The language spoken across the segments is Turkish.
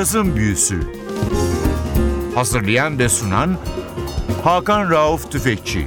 Cazın Büyüsü Hazırlayan ve sunan Hakan Rauf Tüfekçi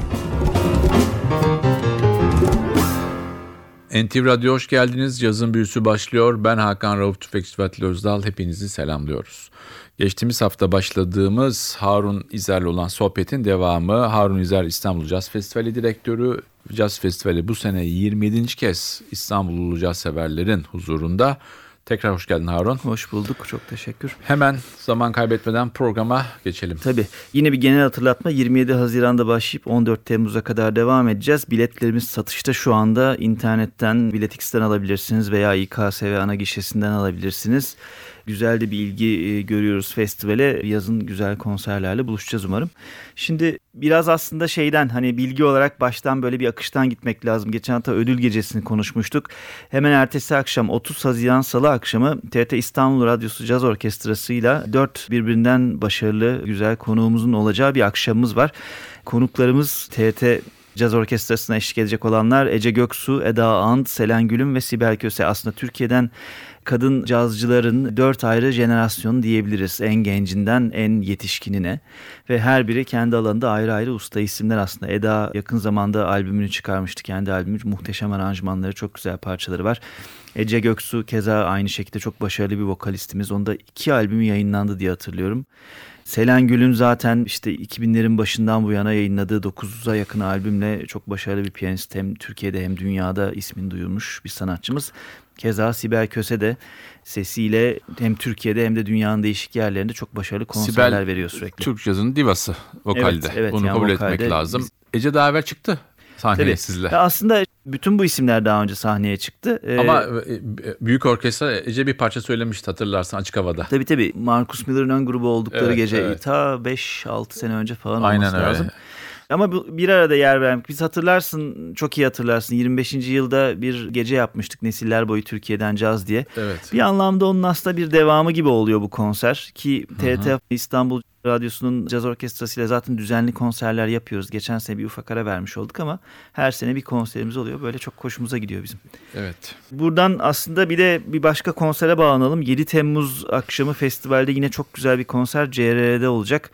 NTV Radyo hoş geldiniz. Yazın büyüsü başlıyor. Ben Hakan Rauf Tüfekçi Atilla Özdal. Hepinizi selamlıyoruz. Geçtiğimiz hafta başladığımız Harun İzer'le olan sohbetin devamı. Harun İzer İstanbul Caz Festivali Direktörü. Caz Festivali bu sene 27. kez İstanbullu caz severlerin huzurunda. Tekrar hoş geldin Harun. Hoş bulduk. Çok teşekkür. Hemen zaman kaybetmeden programa geçelim. Tabii. Yine bir genel hatırlatma. 27 Haziran'da başlayıp 14 Temmuz'a kadar devam edeceğiz. Biletlerimiz satışta şu anda. internetten Biletix'ten alabilirsiniz veya İKSV ana gişesinden alabilirsiniz. Güzel de bir ilgi e, görüyoruz festivale. Yazın güzel konserlerle buluşacağız umarım. Şimdi biraz aslında şeyden hani bilgi olarak baştan böyle bir akıştan gitmek lazım. Geçen hafta ödül gecesini konuşmuştuk. Hemen ertesi akşam 30 Haziran Salı akşamı TRT İstanbul Radyosu Caz Orkestrası'yla dört birbirinden başarılı güzel konuğumuzun olacağı bir akşamımız var. Konuklarımız TRT Caz Orkestrası'na eşlik edecek olanlar Ece Göksu, Eda Ant, Selen Gülüm ve Sibel Köse. Aslında Türkiye'den kadın cazcıların dört ayrı jenerasyonu diyebiliriz. En gencinden en yetişkinine ve her biri kendi alanında ayrı ayrı usta isimler aslında. Eda yakın zamanda albümünü çıkarmıştı. Kendi albümü muhteşem aranjmanları, çok güzel parçaları var. Ece Göksu keza aynı şekilde çok başarılı bir vokalistimiz. Onda iki albümü yayınlandı diye hatırlıyorum. Selen Gül'ün zaten işte 2000'lerin başından bu yana yayınladığı 9'a yakın albümle çok başarılı bir piyanist. Hem Türkiye'de hem dünyada ismini duyurmuş bir sanatçımız. Keza Sibel Köse de sesiyle hem Türkiye'de hem de dünyanın değişik yerlerinde çok başarılı konserler Sibel, veriyor sürekli. Türk cazının divası vokalde. Evet, evet, Bunu yani kabul vokalde etmek lazım. biz- Ece evvel çıktı sahneye Tabii. sizle. Ya aslında bütün bu isimler daha önce sahneye çıktı. Ee, Ama e, büyük orkestra Ece bir parça söylemişti hatırlarsan açık havada. Tabii tabii Marcus Miller'ın ön grubu oldukları Evet, gece evet. ta 5-6 sene önce falan Aynen olması öyle. lazım. Ama bu, bir arada yer vermek. Biz hatırlarsın, çok iyi hatırlarsın. 25. yılda bir gece yapmıştık Nesiller Boyu Türkiye'den Caz diye. Evet. Bir anlamda onun aslında bir devamı gibi oluyor bu konser. Ki TRT İstanbul Radyosu'nun caz orkestrasıyla zaten düzenli konserler yapıyoruz. Geçen sene bir ufak ara vermiş olduk ama her sene bir konserimiz oluyor. Böyle çok hoşumuza gidiyor bizim. Evet. Buradan aslında bir de bir başka konsere bağlanalım. 7 Temmuz akşamı festivalde yine çok güzel bir konser CRR'de olacak.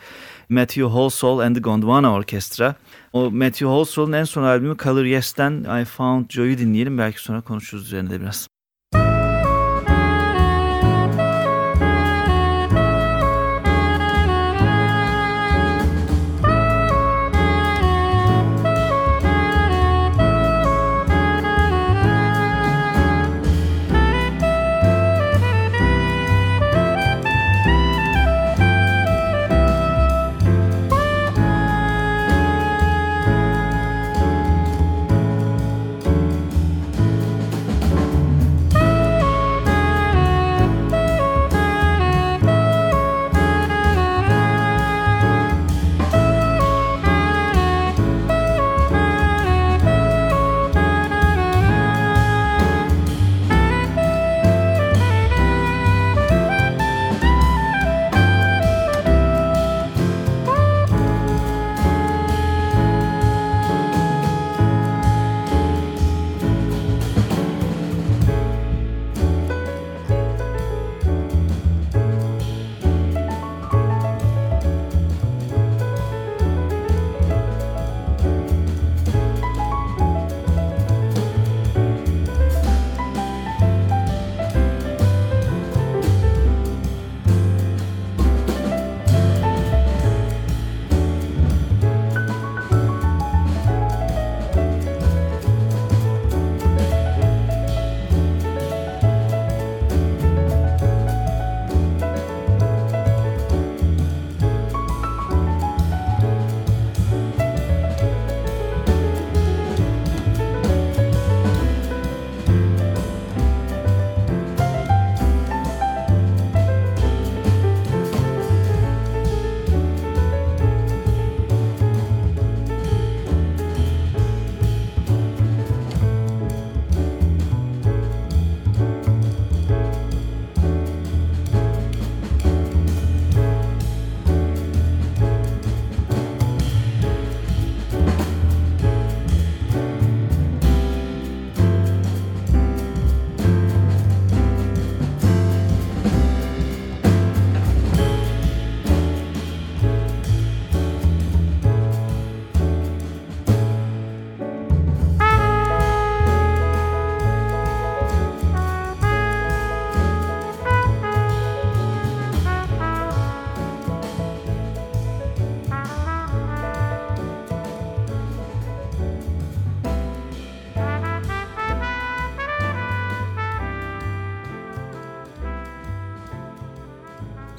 Matthew Halsall and the Gondwana Orchestra. O Matthew Halsall'ın en son albümü Color Yes'ten I Found Joy'u dinleyelim. Belki sonra konuşuruz üzerinde de biraz.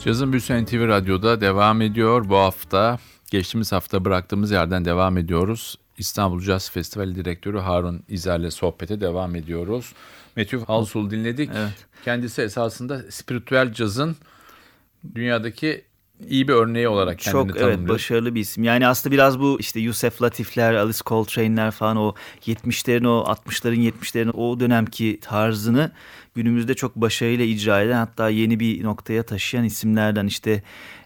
Cazın Büyüsü NTV Radyo'da devam ediyor. Bu hafta geçtiğimiz hafta bıraktığımız yerden devam ediyoruz. İstanbul Jazz Festivali Direktörü Harun İzer'le sohbete devam ediyoruz. Matthew Halsul dinledik. Evet. Kendisi esasında spiritüel cazın dünyadaki iyi bir örneği olarak kendini Çok tanımlıyor. evet başarılı bir isim. Yani aslında biraz bu işte Yusef Latifler, Alice Coltrane'ler falan o 70'lerin o 60'ların 70'lerin o dönemki tarzını günümüzde çok başarıyla icra eden hatta yeni bir noktaya taşıyan isimlerden işte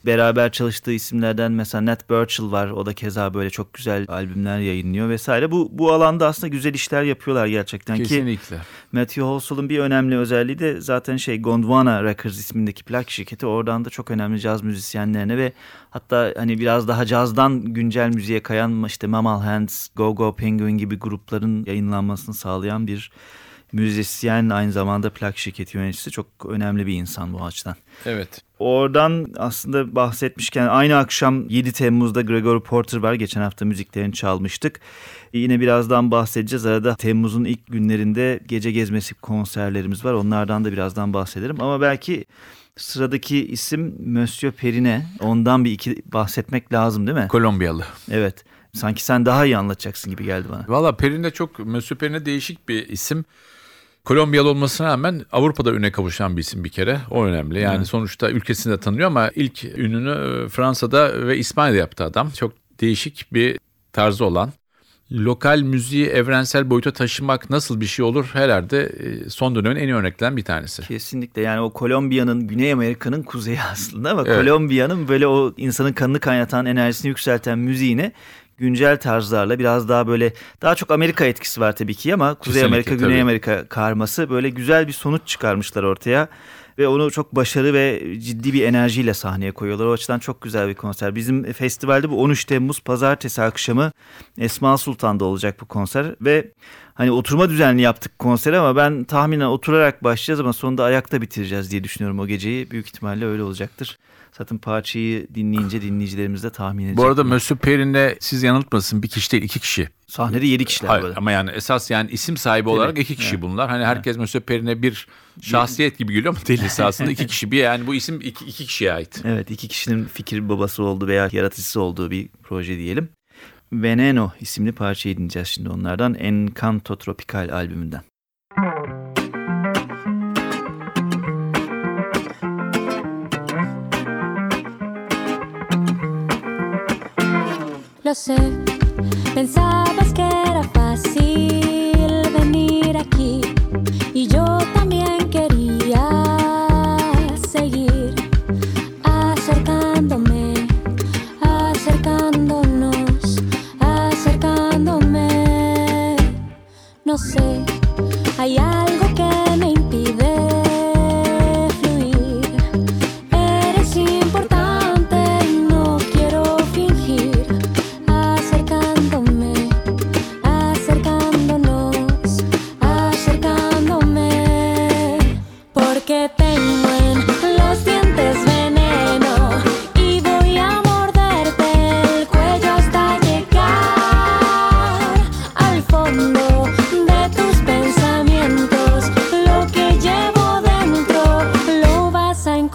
beraber çalıştığı isimlerden mesela Nat Burchell var. O da keza böyle çok güzel albümler yayınlıyor vesaire. Bu bu alanda aslında güzel işler yapıyorlar gerçekten ki Kesinlikle. Matthew Halsall'ın bir önemli özelliği de zaten şey Gondwana Records ismindeki plak şirketi. Oradan da çok önemli caz müzisyenlerine ve hatta hani biraz daha cazdan güncel müziğe kayan işte Mammal Hands, Go Go Penguin gibi grupların yayınlanmasını sağlayan bir müzisyen aynı zamanda plak şirketi yöneticisi çok önemli bir insan bu açıdan. Evet. Oradan aslında bahsetmişken aynı akşam 7 Temmuz'da Gregory Porter var. Geçen hafta müziklerini çalmıştık. Yine birazdan bahsedeceğiz. Arada Temmuz'un ilk günlerinde gece gezmesi konserlerimiz var. Onlardan da birazdan bahsederim. Ama belki sıradaki isim Monsieur Perine. Ondan bir iki bahsetmek lazım değil mi? Kolombiyalı. Evet. Sanki sen daha iyi anlatacaksın gibi geldi bana. Valla Perine çok, Monsieur Perine değişik bir isim. Kolombiyalı olmasına rağmen Avrupa'da üne kavuşan bir isim bir kere. O önemli. Yani Evet. sonuçta ülkesinde tanınıyor ama ilk ününü e, Fransa'da ve İspanya'da yaptı adam. Çok değişik bir tarzı olan. Lokal müziği evrensel boyuta taşımak nasıl bir şey olur herhalde e, son dönemin en iyi örneklerinden bir tanesi. Kesinlikle yani o Kolombiya'nın Güney Amerika'nın kuzeyi aslında ama Evet. Kolombiya'nın böyle o insanın kanını kaynatan enerjisini yükselten müziğini güncel tarzlarla biraz daha böyle daha çok Amerika etkisi var tabii ki ama Kuzey Kesinlikle, Amerika Güney tabii. Amerika karması böyle güzel bir sonuç çıkarmışlar ortaya ve onu çok başarı ve ciddi bir enerjiyle sahneye koyuyorlar. O açıdan çok güzel bir konser. Bizim festivalde bu 13 Temmuz pazartesi akşamı Esma Sultan'da olacak bu konser ve hani oturma düzenli yaptık konseri ama ben tahminen oturarak başlayacağız ama sonunda ayakta bitireceğiz diye düşünüyorum o geceyi. Büyük ihtimalle öyle olacaktır. Zaten parçayı dinleyince dinleyicilerimiz de tahmin edecek. Bu arada Monsieur Perine siz yanıltmasın bir kişi değil iki kişi. Sahnede 7 kişiler Hayır, böyle. ama yani esas yani isim sahibi Tabii, olarak iki kişi evet. bunlar. Hani herkes Monsieur Perine bir şahsiyet gibi geliyor ama değil esasında iki kişi. Bir yani bu isim iki, iki kişiye ait. Evet iki kişinin fikir babası olduğu veya yaratıcısı olduğu bir proje diyelim. Veneno isimli parçayı dinleyeceğiz şimdi onlardan. Encanto Tropical albümünden. Sé, pensabas que era fácil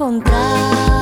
encontrar.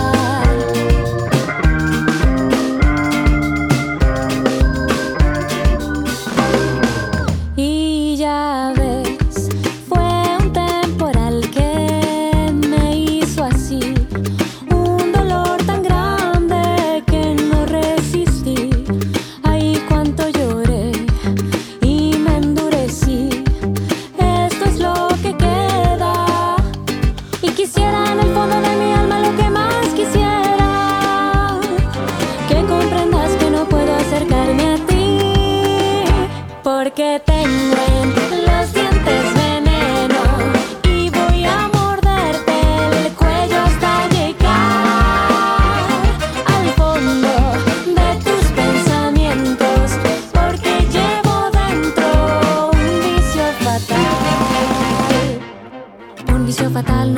hasta.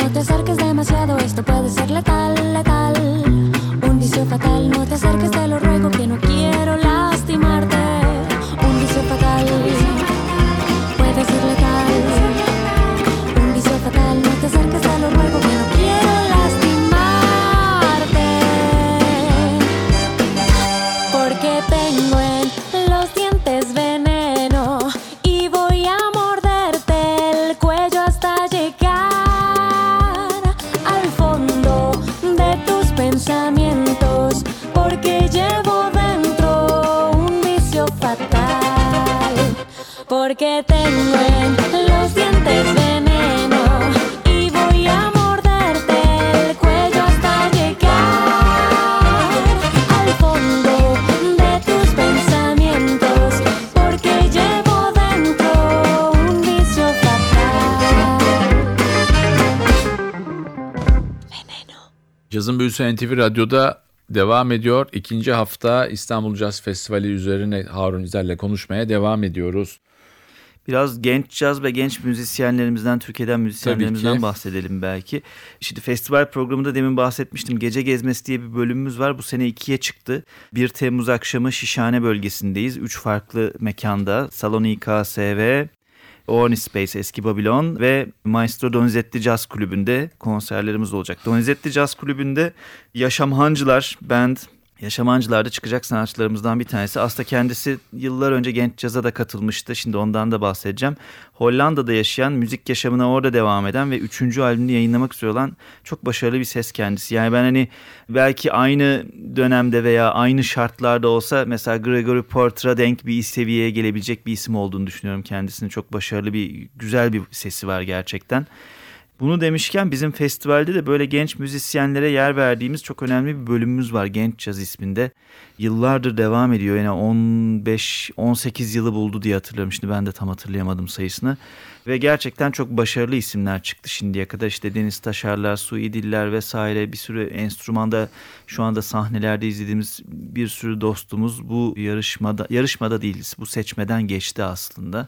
Cazın Büyüsü NTV Radyo'da devam ediyor. İkinci hafta İstanbul Caz Festivali üzerine Harun İzer'le konuşmaya devam ediyoruz. Biraz genç caz ve genç müzisyenlerimizden, Türkiye'den müzisyenlerimizden bahsedelim belki. Şimdi festival programında demin bahsetmiştim. Gece Gezmesi diye bir bölümümüz var. Bu sene ikiye çıktı. 1 Temmuz akşamı Şişhane bölgesindeyiz. Üç farklı mekanda. Salon İKSV, Orni Space Eski Babilon ve Maestro Donizetti Jazz Kulübü'nde konserlerimiz olacak. Donizetti Jazz Kulübü'nde Yaşam Hancılar Band, Yaşam Hancılar'da çıkacak sanatçılarımızdan bir tanesi. Aslında kendisi yıllar önce Genç Caz'a da katılmıştı. Şimdi ondan da bahsedeceğim. Hollanda'da yaşayan, müzik yaşamına orada devam eden ve üçüncü albümünü yayınlamak üzere olan çok başarılı bir ses kendisi. Yani ben hani belki aynı dönemde veya aynı şartlarda olsa mesela Gregory Porter'a denk bir seviyeye gelebilecek bir isim olduğunu düşünüyorum kendisinin. Çok başarılı bir, güzel bir sesi var gerçekten. Bunu demişken bizim festivalde de böyle genç müzisyenlere yer verdiğimiz çok önemli bir bölümümüz var. Genç Caz isminde. Yıllardır devam ediyor. Yani 15-18 yılı buldu diye hatırlıyorum. Şimdi ben de tam hatırlayamadım sayısını. Ve gerçekten çok başarılı isimler çıktı şimdiye kadar. İşte Deniz Taşarlar, Suidiller vesaire bir sürü enstrümanda şu anda sahnelerde izlediğimiz bir sürü dostumuz bu yarışmada, yarışmada değiliz. Bu seçmeden geçti aslında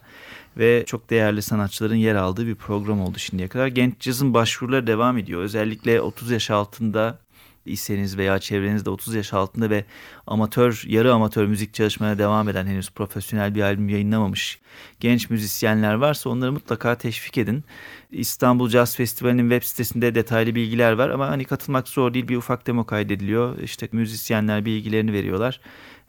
ve çok değerli sanatçıların yer aldığı bir program oldu şimdiye kadar. Genç cazın başvuruları devam ediyor. Özellikle 30 yaş altında iseniz veya çevrenizde 30 yaş altında ve amatör, yarı amatör müzik çalışmaya devam eden henüz profesyonel bir albüm yayınlamamış genç müzisyenler varsa onları mutlaka teşvik edin. İstanbul Jazz Festivali'nin web sitesinde detaylı bilgiler var ama hani katılmak zor değil bir ufak demo kaydediliyor. İşte müzisyenler bilgilerini veriyorlar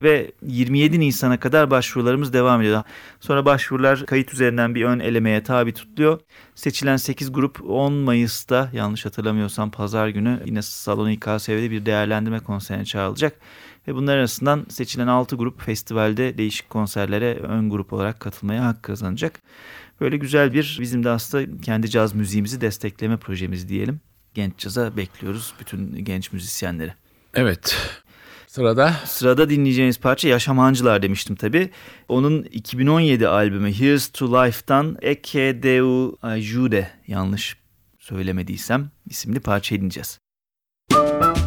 ve 27 Nisan'a kadar başvurularımız devam ediyor. Sonra başvurular kayıt üzerinden bir ön elemeye tabi tutuluyor. Seçilen 8 grup 10 Mayıs'ta yanlış hatırlamıyorsam pazar günü yine Salon İKSV'de bir değerlendirme konserine çağrılacak. Ve bunlar arasından seçilen 6 grup festivalde değişik konserlere ön grup olarak katılmaya hak kazanacak. Böyle güzel bir bizim de aslında kendi caz müziğimizi destekleme projemiz diyelim. Genç caza bekliyoruz bütün genç müzisyenleri. Evet. Sırada Sırada dinleyeceğiniz parça Yaşam Hancılar demiştim tabi. Onun 2017 albümü Here's to Life'tan Eke Deu Ajude yanlış söylemediysem isimli parça dinleyeceğiz. É,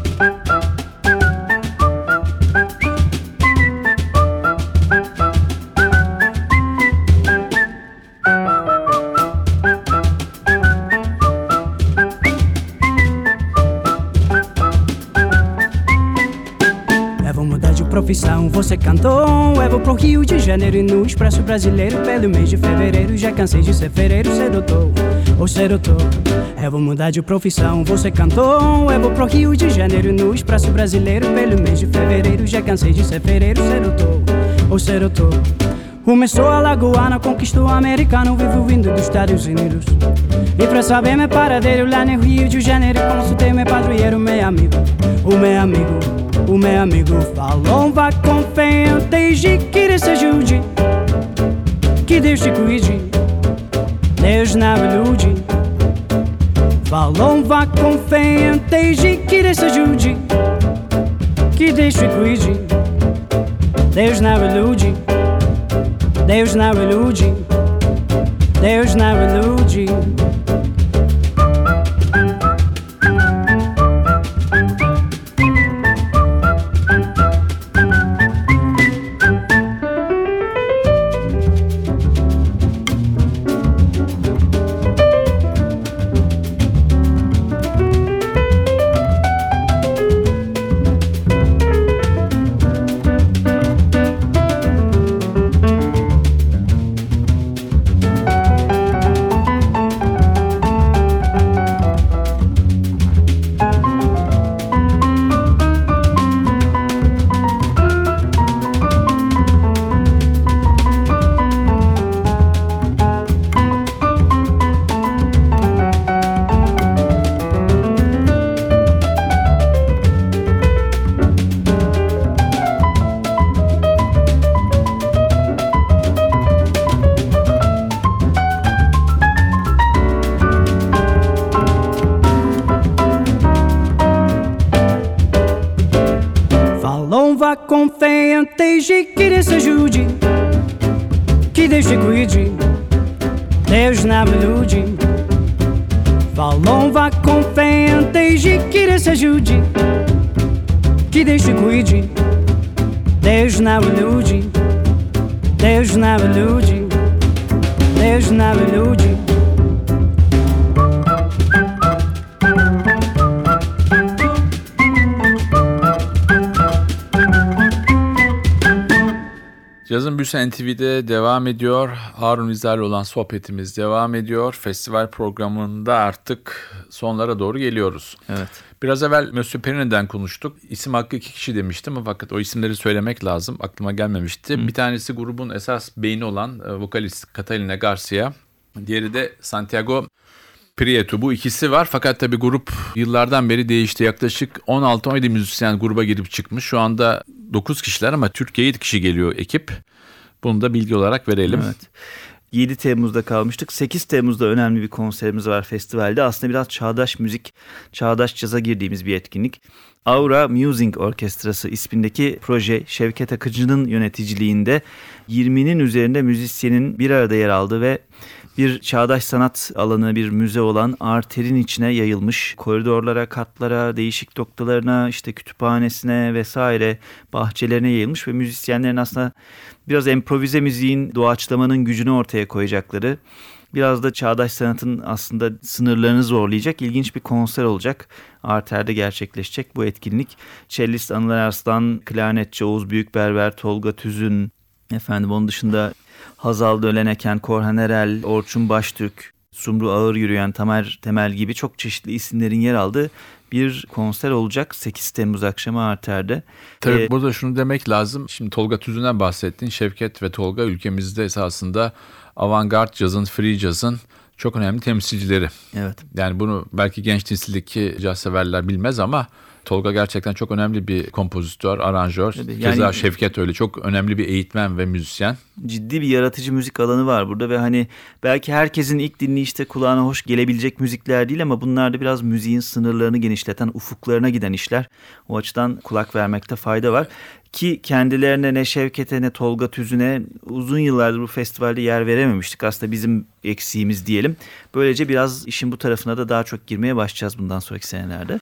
profissão, você cantou. É, vou pro Rio de Janeiro e no Expresso Brasileiro. Pelo mês de fevereiro, já cansei de ser fereiro, ser doutor ou ser doutor. É, vou mudar de profissão, você cantou. É, vou pro Rio de Janeiro e no Expresso Brasileiro. Pelo mês de fevereiro, já cansei de ser fereiro, ser doutor ou ser doutor. Começou a lagoana, conquistou o americano, vivo vindo dos Estados Unidos. E pra saber meu paradeiro lá no Rio de Janeiro, consultei meu padroeiro, meu amigo, o meu amigo, o meu amigo falou, vá com fé, desde que Deus te ajude, que Deus te cuide, Deus não ilude. Falou, vá com fé, desde que Deus te ajude, que Deus te cuide, Deus não ilude. Deus não ilude, Deus não ilude. Music. Büyüsü NTV'de devam ediyor. Harun İzler'le olan sohbetimiz devam ediyor. Festival programında artık sonlara doğru geliyoruz. Evet. Biraz evvel Monsieur Perine'den konuştuk. İsim hakkı iki kişi demiştim ama fakat o isimleri söylemek lazım. Aklıma gelmemişti. Bir tanesi grubun esas beyni olan e, vokalist Catalina Garcia. Diğeri de Santiago Prieto. Bu ikisi var fakat tabii grup yıllardan beri değişti. Yaklaşık 16-17 müzisyen gruba girip çıkmış. Şu anda 9 kişiler ama Türkiye'ye 7 kişi geliyor ekip. Bunu da bilgi olarak verelim. Evet. 7 Temmuz'da kalmıştık. 8 Temmuz'da önemli bir konserimiz var festivalde. Aslında biraz çağdaş müzik, çağdaş caza girdiğimiz bir etkinlik. Aura Music Orkestrası ismindeki proje Şevket Akıcı'nın yöneticiliğinde 20'nin üzerinde müzisyenin bir arada yer aldığı ve bir çağdaş sanat alanı, bir müze olan arterin içine yayılmış. Koridorlara, katlara, değişik noktalarına, işte kütüphanesine vesaire bahçelerine yayılmış ve müzisyenlerin aslında biraz improvize müziğin doğaçlamanın gücünü ortaya koyacakları biraz da çağdaş sanatın aslında sınırlarını zorlayacak ilginç bir konser olacak. Arter'de gerçekleşecek bu etkinlik. Cellist Anılar Arslan, klarnetçi Oğuz Büyükberber, Tolga Tüzün, efendim onun dışında Hazal Döleneken, Korhan Erel, Orçun Baştürk, Sumru Ağır Yürüyen, Tamer Temel gibi çok çeşitli isimlerin yer aldığı bir konser olacak 8 Temmuz akşamı Arter'de. Tabii Ee, burada şunu demek lazım. Şimdi Tolga Tüzün'den bahsettin. Şevket ve Tolga ülkemizde esasında avantgard cazın, free cazın çok önemli temsilcileri. Evet. Yani bunu belki genç nesildeki caz severler bilmez ama Tolga gerçekten çok önemli bir kompozitör, aranjör. Tabii, Keza yani- Şevket öyle çok önemli bir eğitmen ve müzisyen. ciddi bir yaratıcı müzik alanı var burada ve hani belki herkesin ilk dinleyişte kulağına hoş gelebilecek müzikler değil ama bunlar da biraz müziğin sınırlarını genişleten, ufuklarına giden işler. O açıdan kulak vermekte fayda var. Ki kendilerine ne Şevket'e ne Tolga Tüzün'e uzun yıllardır bu festivalde yer verememiştik. Aslında bizim eksiğimiz diyelim. Böylece biraz işin bu tarafına da daha çok girmeye başlayacağız bundan sonraki senelerde.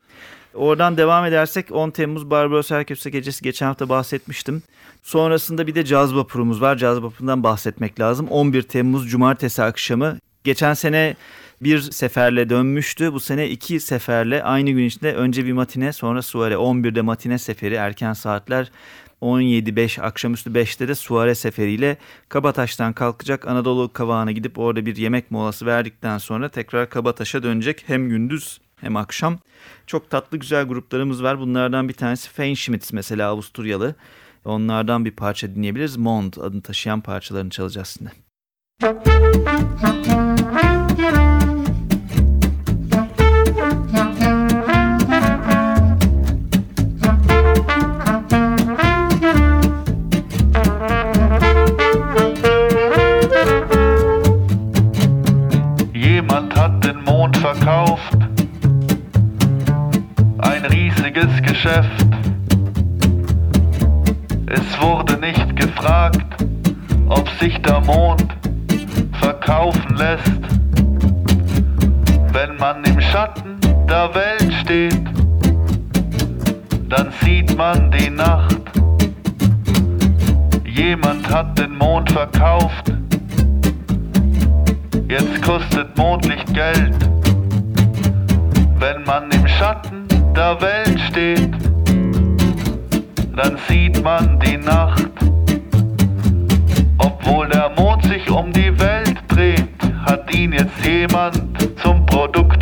Oradan devam edersek 10 Temmuz Barbaros Erköse gecesi geçen hafta bahsetmiştim. Sonrasında bir de caz vapurumuz var. Caz vapurundan bahsetmek lazım. 11 Temmuz Cumartesi akşamı. Geçen sene bir seferle dönmüştü. Bu sene iki seferle aynı gün içinde önce bir matine sonra suare. 11'de matine seferi erken saatler 17.5 akşamüstü 5'te de suare seferiyle Kabataş'tan kalkacak Anadolu Kavağı'na gidip orada bir yemek molası verdikten sonra tekrar Kabataş'a dönecek hem gündüz hem akşam. Çok tatlı güzel gruplarımız var. Bunlardan bir tanesi Feinschmitz mesela Avusturyalı. Onlardan bir parça dinleyebiliriz. Mond adını taşıyan parçalarını çalacağız şimdi. Jemand воду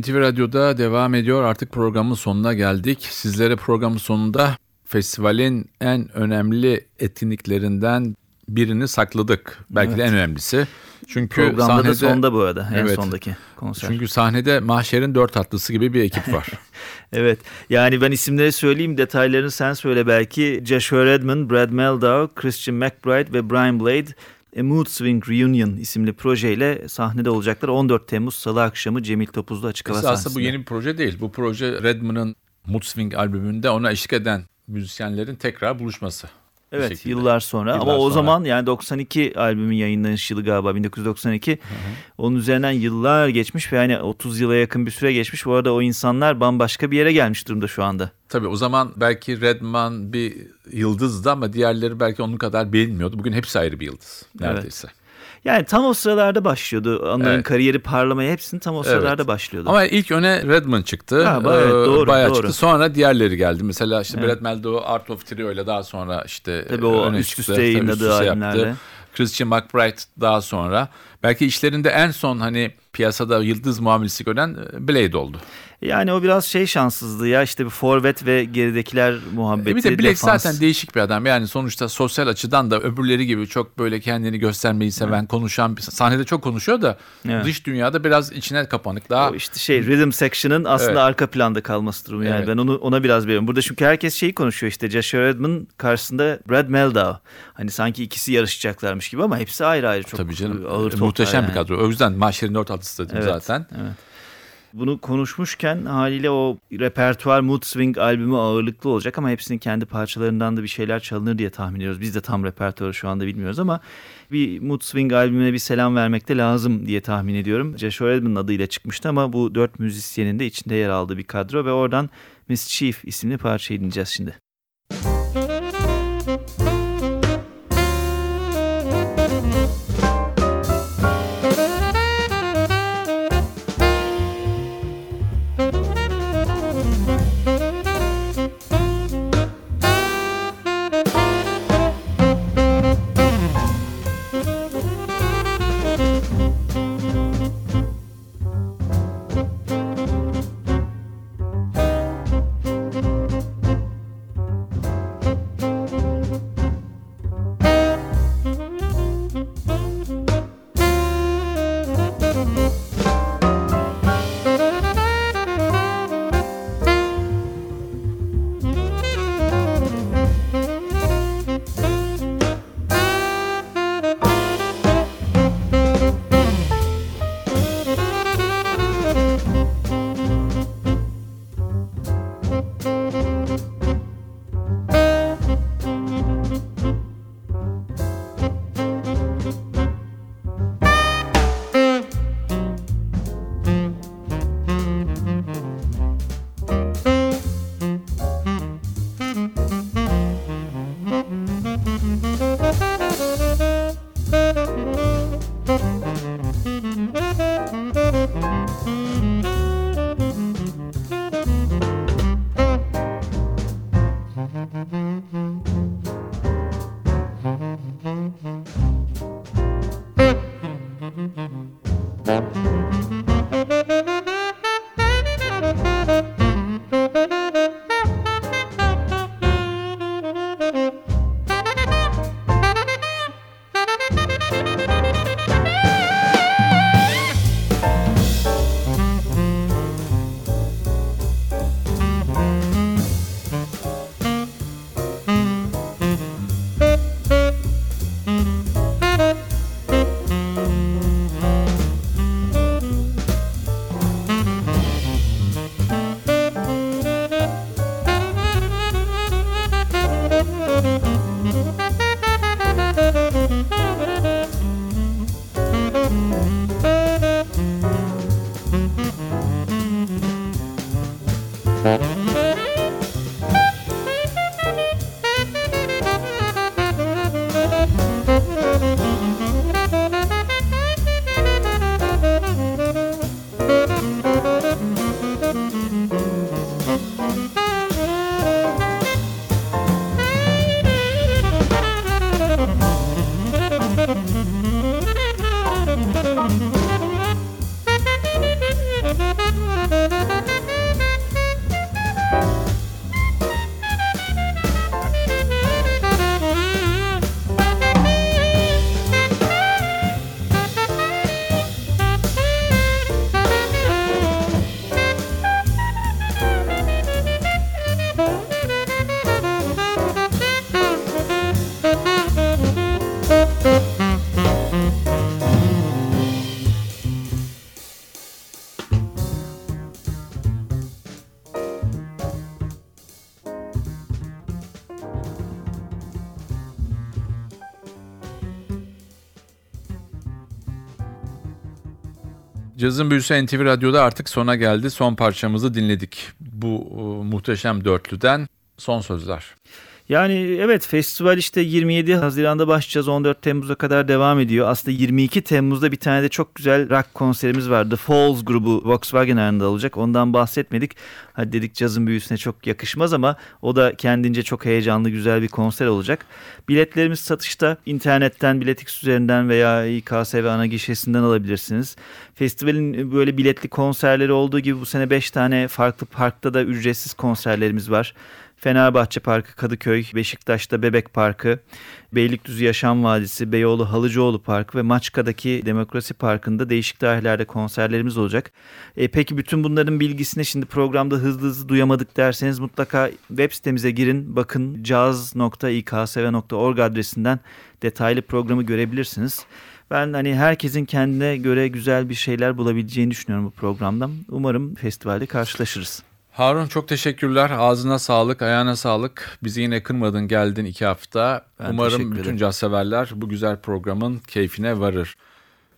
NTV Radyo'da devam ediyor. Artık programın sonuna geldik. Sizlere programın sonunda festivalin en önemli etkinliklerinden birini sakladık. Belki de en önemlisi. Çünkü Programda sahnede da sonda bu arada. En Evet. sondaki konser. çünkü sahnede Mahşer'in dört atlısı gibi bir ekip var. Evet. Yani ben isimleri söyleyeyim. Detaylarını sen söyle belki. Joshua Redman, Brad Meldau, Christian McBride ve Brian Blade A Mood Swing Reunion isimli projeyle sahnede olacaklar. 14 Temmuz Salı akşamı Cemil Topuzlu Açık Hava Aslında bu sahnesinde. yeni bir proje değil. Bu proje Redman'ın Mood Swing albümünde ona eşlik eden müzisyenlerin tekrar buluşması. Evet şekilde. yıllar sonra Yıllar ama o sonra. zaman yani 92 albümün yayınlanış yılı galiba 1992. Onun üzerinden yıllar geçmiş ve yani 30 yıla yakın bir süre geçmiş. Bu arada o insanlar bambaşka bir yere gelmiş durumda şu anda. Tabii o zaman belki Redman bir yıldızdı ama diğerleri belki onun kadar bilinmiyordu. Bugün hepsi ayrı bir yıldız neredeyse. Yani tam o sıralarda başlıyordu. Onların Evet. kariyeri parlamaya hepsinin tam o sıralarda Evet. başlıyordu. Ama ilk öne Redman çıktı. Galiba evet, Ee, doğru, Bayağı doğru. çıktı. Sonra diğerleri geldi. Mesela işte Brad Meldau Art of Trio ile daha sonra işte Tabii o öne üst çıktı. üste Tabii yayınladığı üst üste albümlerle. Christian McBride daha sonra. Belki işlerinde en son hani piyasada yıldız muamelesi gören e, Blade oldu. Yani o biraz şey şanssızlığı ya işte bir forvet ve geridekiler muhabbeti. E bir de Blade defans. zaten değişik bir adam. Yani sonuçta sosyal açıdan da öbürleri gibi çok böyle kendini göstermeyi seven, konuşan bir sahnede çok konuşuyor da Evet. dış dünyada biraz içine kapanık. Daha O işte şey rhythm section'ın aslında Evet. arka planda kalması durumu yani Evet. ben onu ona biraz veriyorum. Burada çünkü herkes şeyi konuşuyor işte Joshua Redman karşısında Brad Meldau. Hani sanki ikisi yarışacaklarmış gibi ama hepsi ayrı ayrı çok tabii canım ağır e, toplar muhteşem yani. bir kadro. O yüzden Mahşer'in dört altısı dedim Evet, zaten. Evet. Bunu konuşmuşken haliyle o repertuar Mood Swing albümü ağırlıklı olacak ama hepsinin kendi parçalarından da bir şeyler çalınır diye tahmin ediyoruz. Biz de tam repertuarı şu anda bilmiyoruz ama bir Mood Swing albümüne bir selam vermek de lazım diye tahmin ediyorum. Joshua Redman'ın adıyla çıkmıştı ama bu dört müzisyenin de içinde yer aldığı bir kadro ve oradan Miss Chief isimli parçayı dinleyeceğiz şimdi. Cazın Büyüsü NTV Radyo'da artık sona geldi. Son parçamızı dinledik. Bu e, muhteşem dörtlüden son sözler. Yani evet festival işte 27 Haziran'da başlayacağız 14 Temmuz'a kadar devam ediyor. Aslında 22 Temmuz'da bir tane de çok güzel rock konserimiz var. The Falls grubu Volkswagen Arena'da olacak. Ondan bahsetmedik. Hadi dedik cazın büyüsüne çok yakışmaz ama o da kendince çok heyecanlı güzel bir konser olacak. Biletlerimiz satışta internetten Biletix üzerinden veya İKSV ana gişesinden alabilirsiniz. Festivalin böyle biletli konserleri olduğu gibi bu sene 5 tane farklı parkta da ücretsiz konserlerimiz var. Fenerbahçe Parkı, Kadıköy, Beşiktaş'ta Bebek Parkı, Beylikdüzü Yaşam Vadisi, Beyoğlu Halıcıoğlu Parkı ve Maçka'daki Demokrasi Parkı'nda değişik tarihlerde konserlerimiz olacak. E, peki bütün bunların bilgisini şimdi programda hızlı hızlı duyamadık derseniz mutlaka web sitemize girin. Bakın caz.iksv.org adresinden detaylı programı görebilirsiniz. Ben hani herkesin kendine göre güzel bir şeyler bulabileceğini düşünüyorum bu programdan. Umarım festivalde karşılaşırız. Harun çok teşekkürler. Ağzına sağlık, ayağına sağlık. Bizi yine kırmadın, geldin iki hafta. Ben Umarım bütün caz severler bu güzel programın keyfine varır.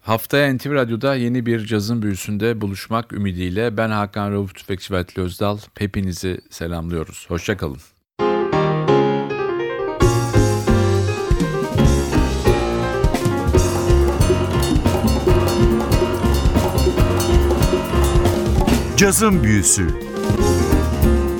Haftaya NTV Radyo'da yeni bir cazın büyüsünde buluşmak ümidiyle ben Hakan Rauf Tüfekçi ve Özdal. Hepinizi selamlıyoruz. Hoşçakalın. Cazın Büyüsü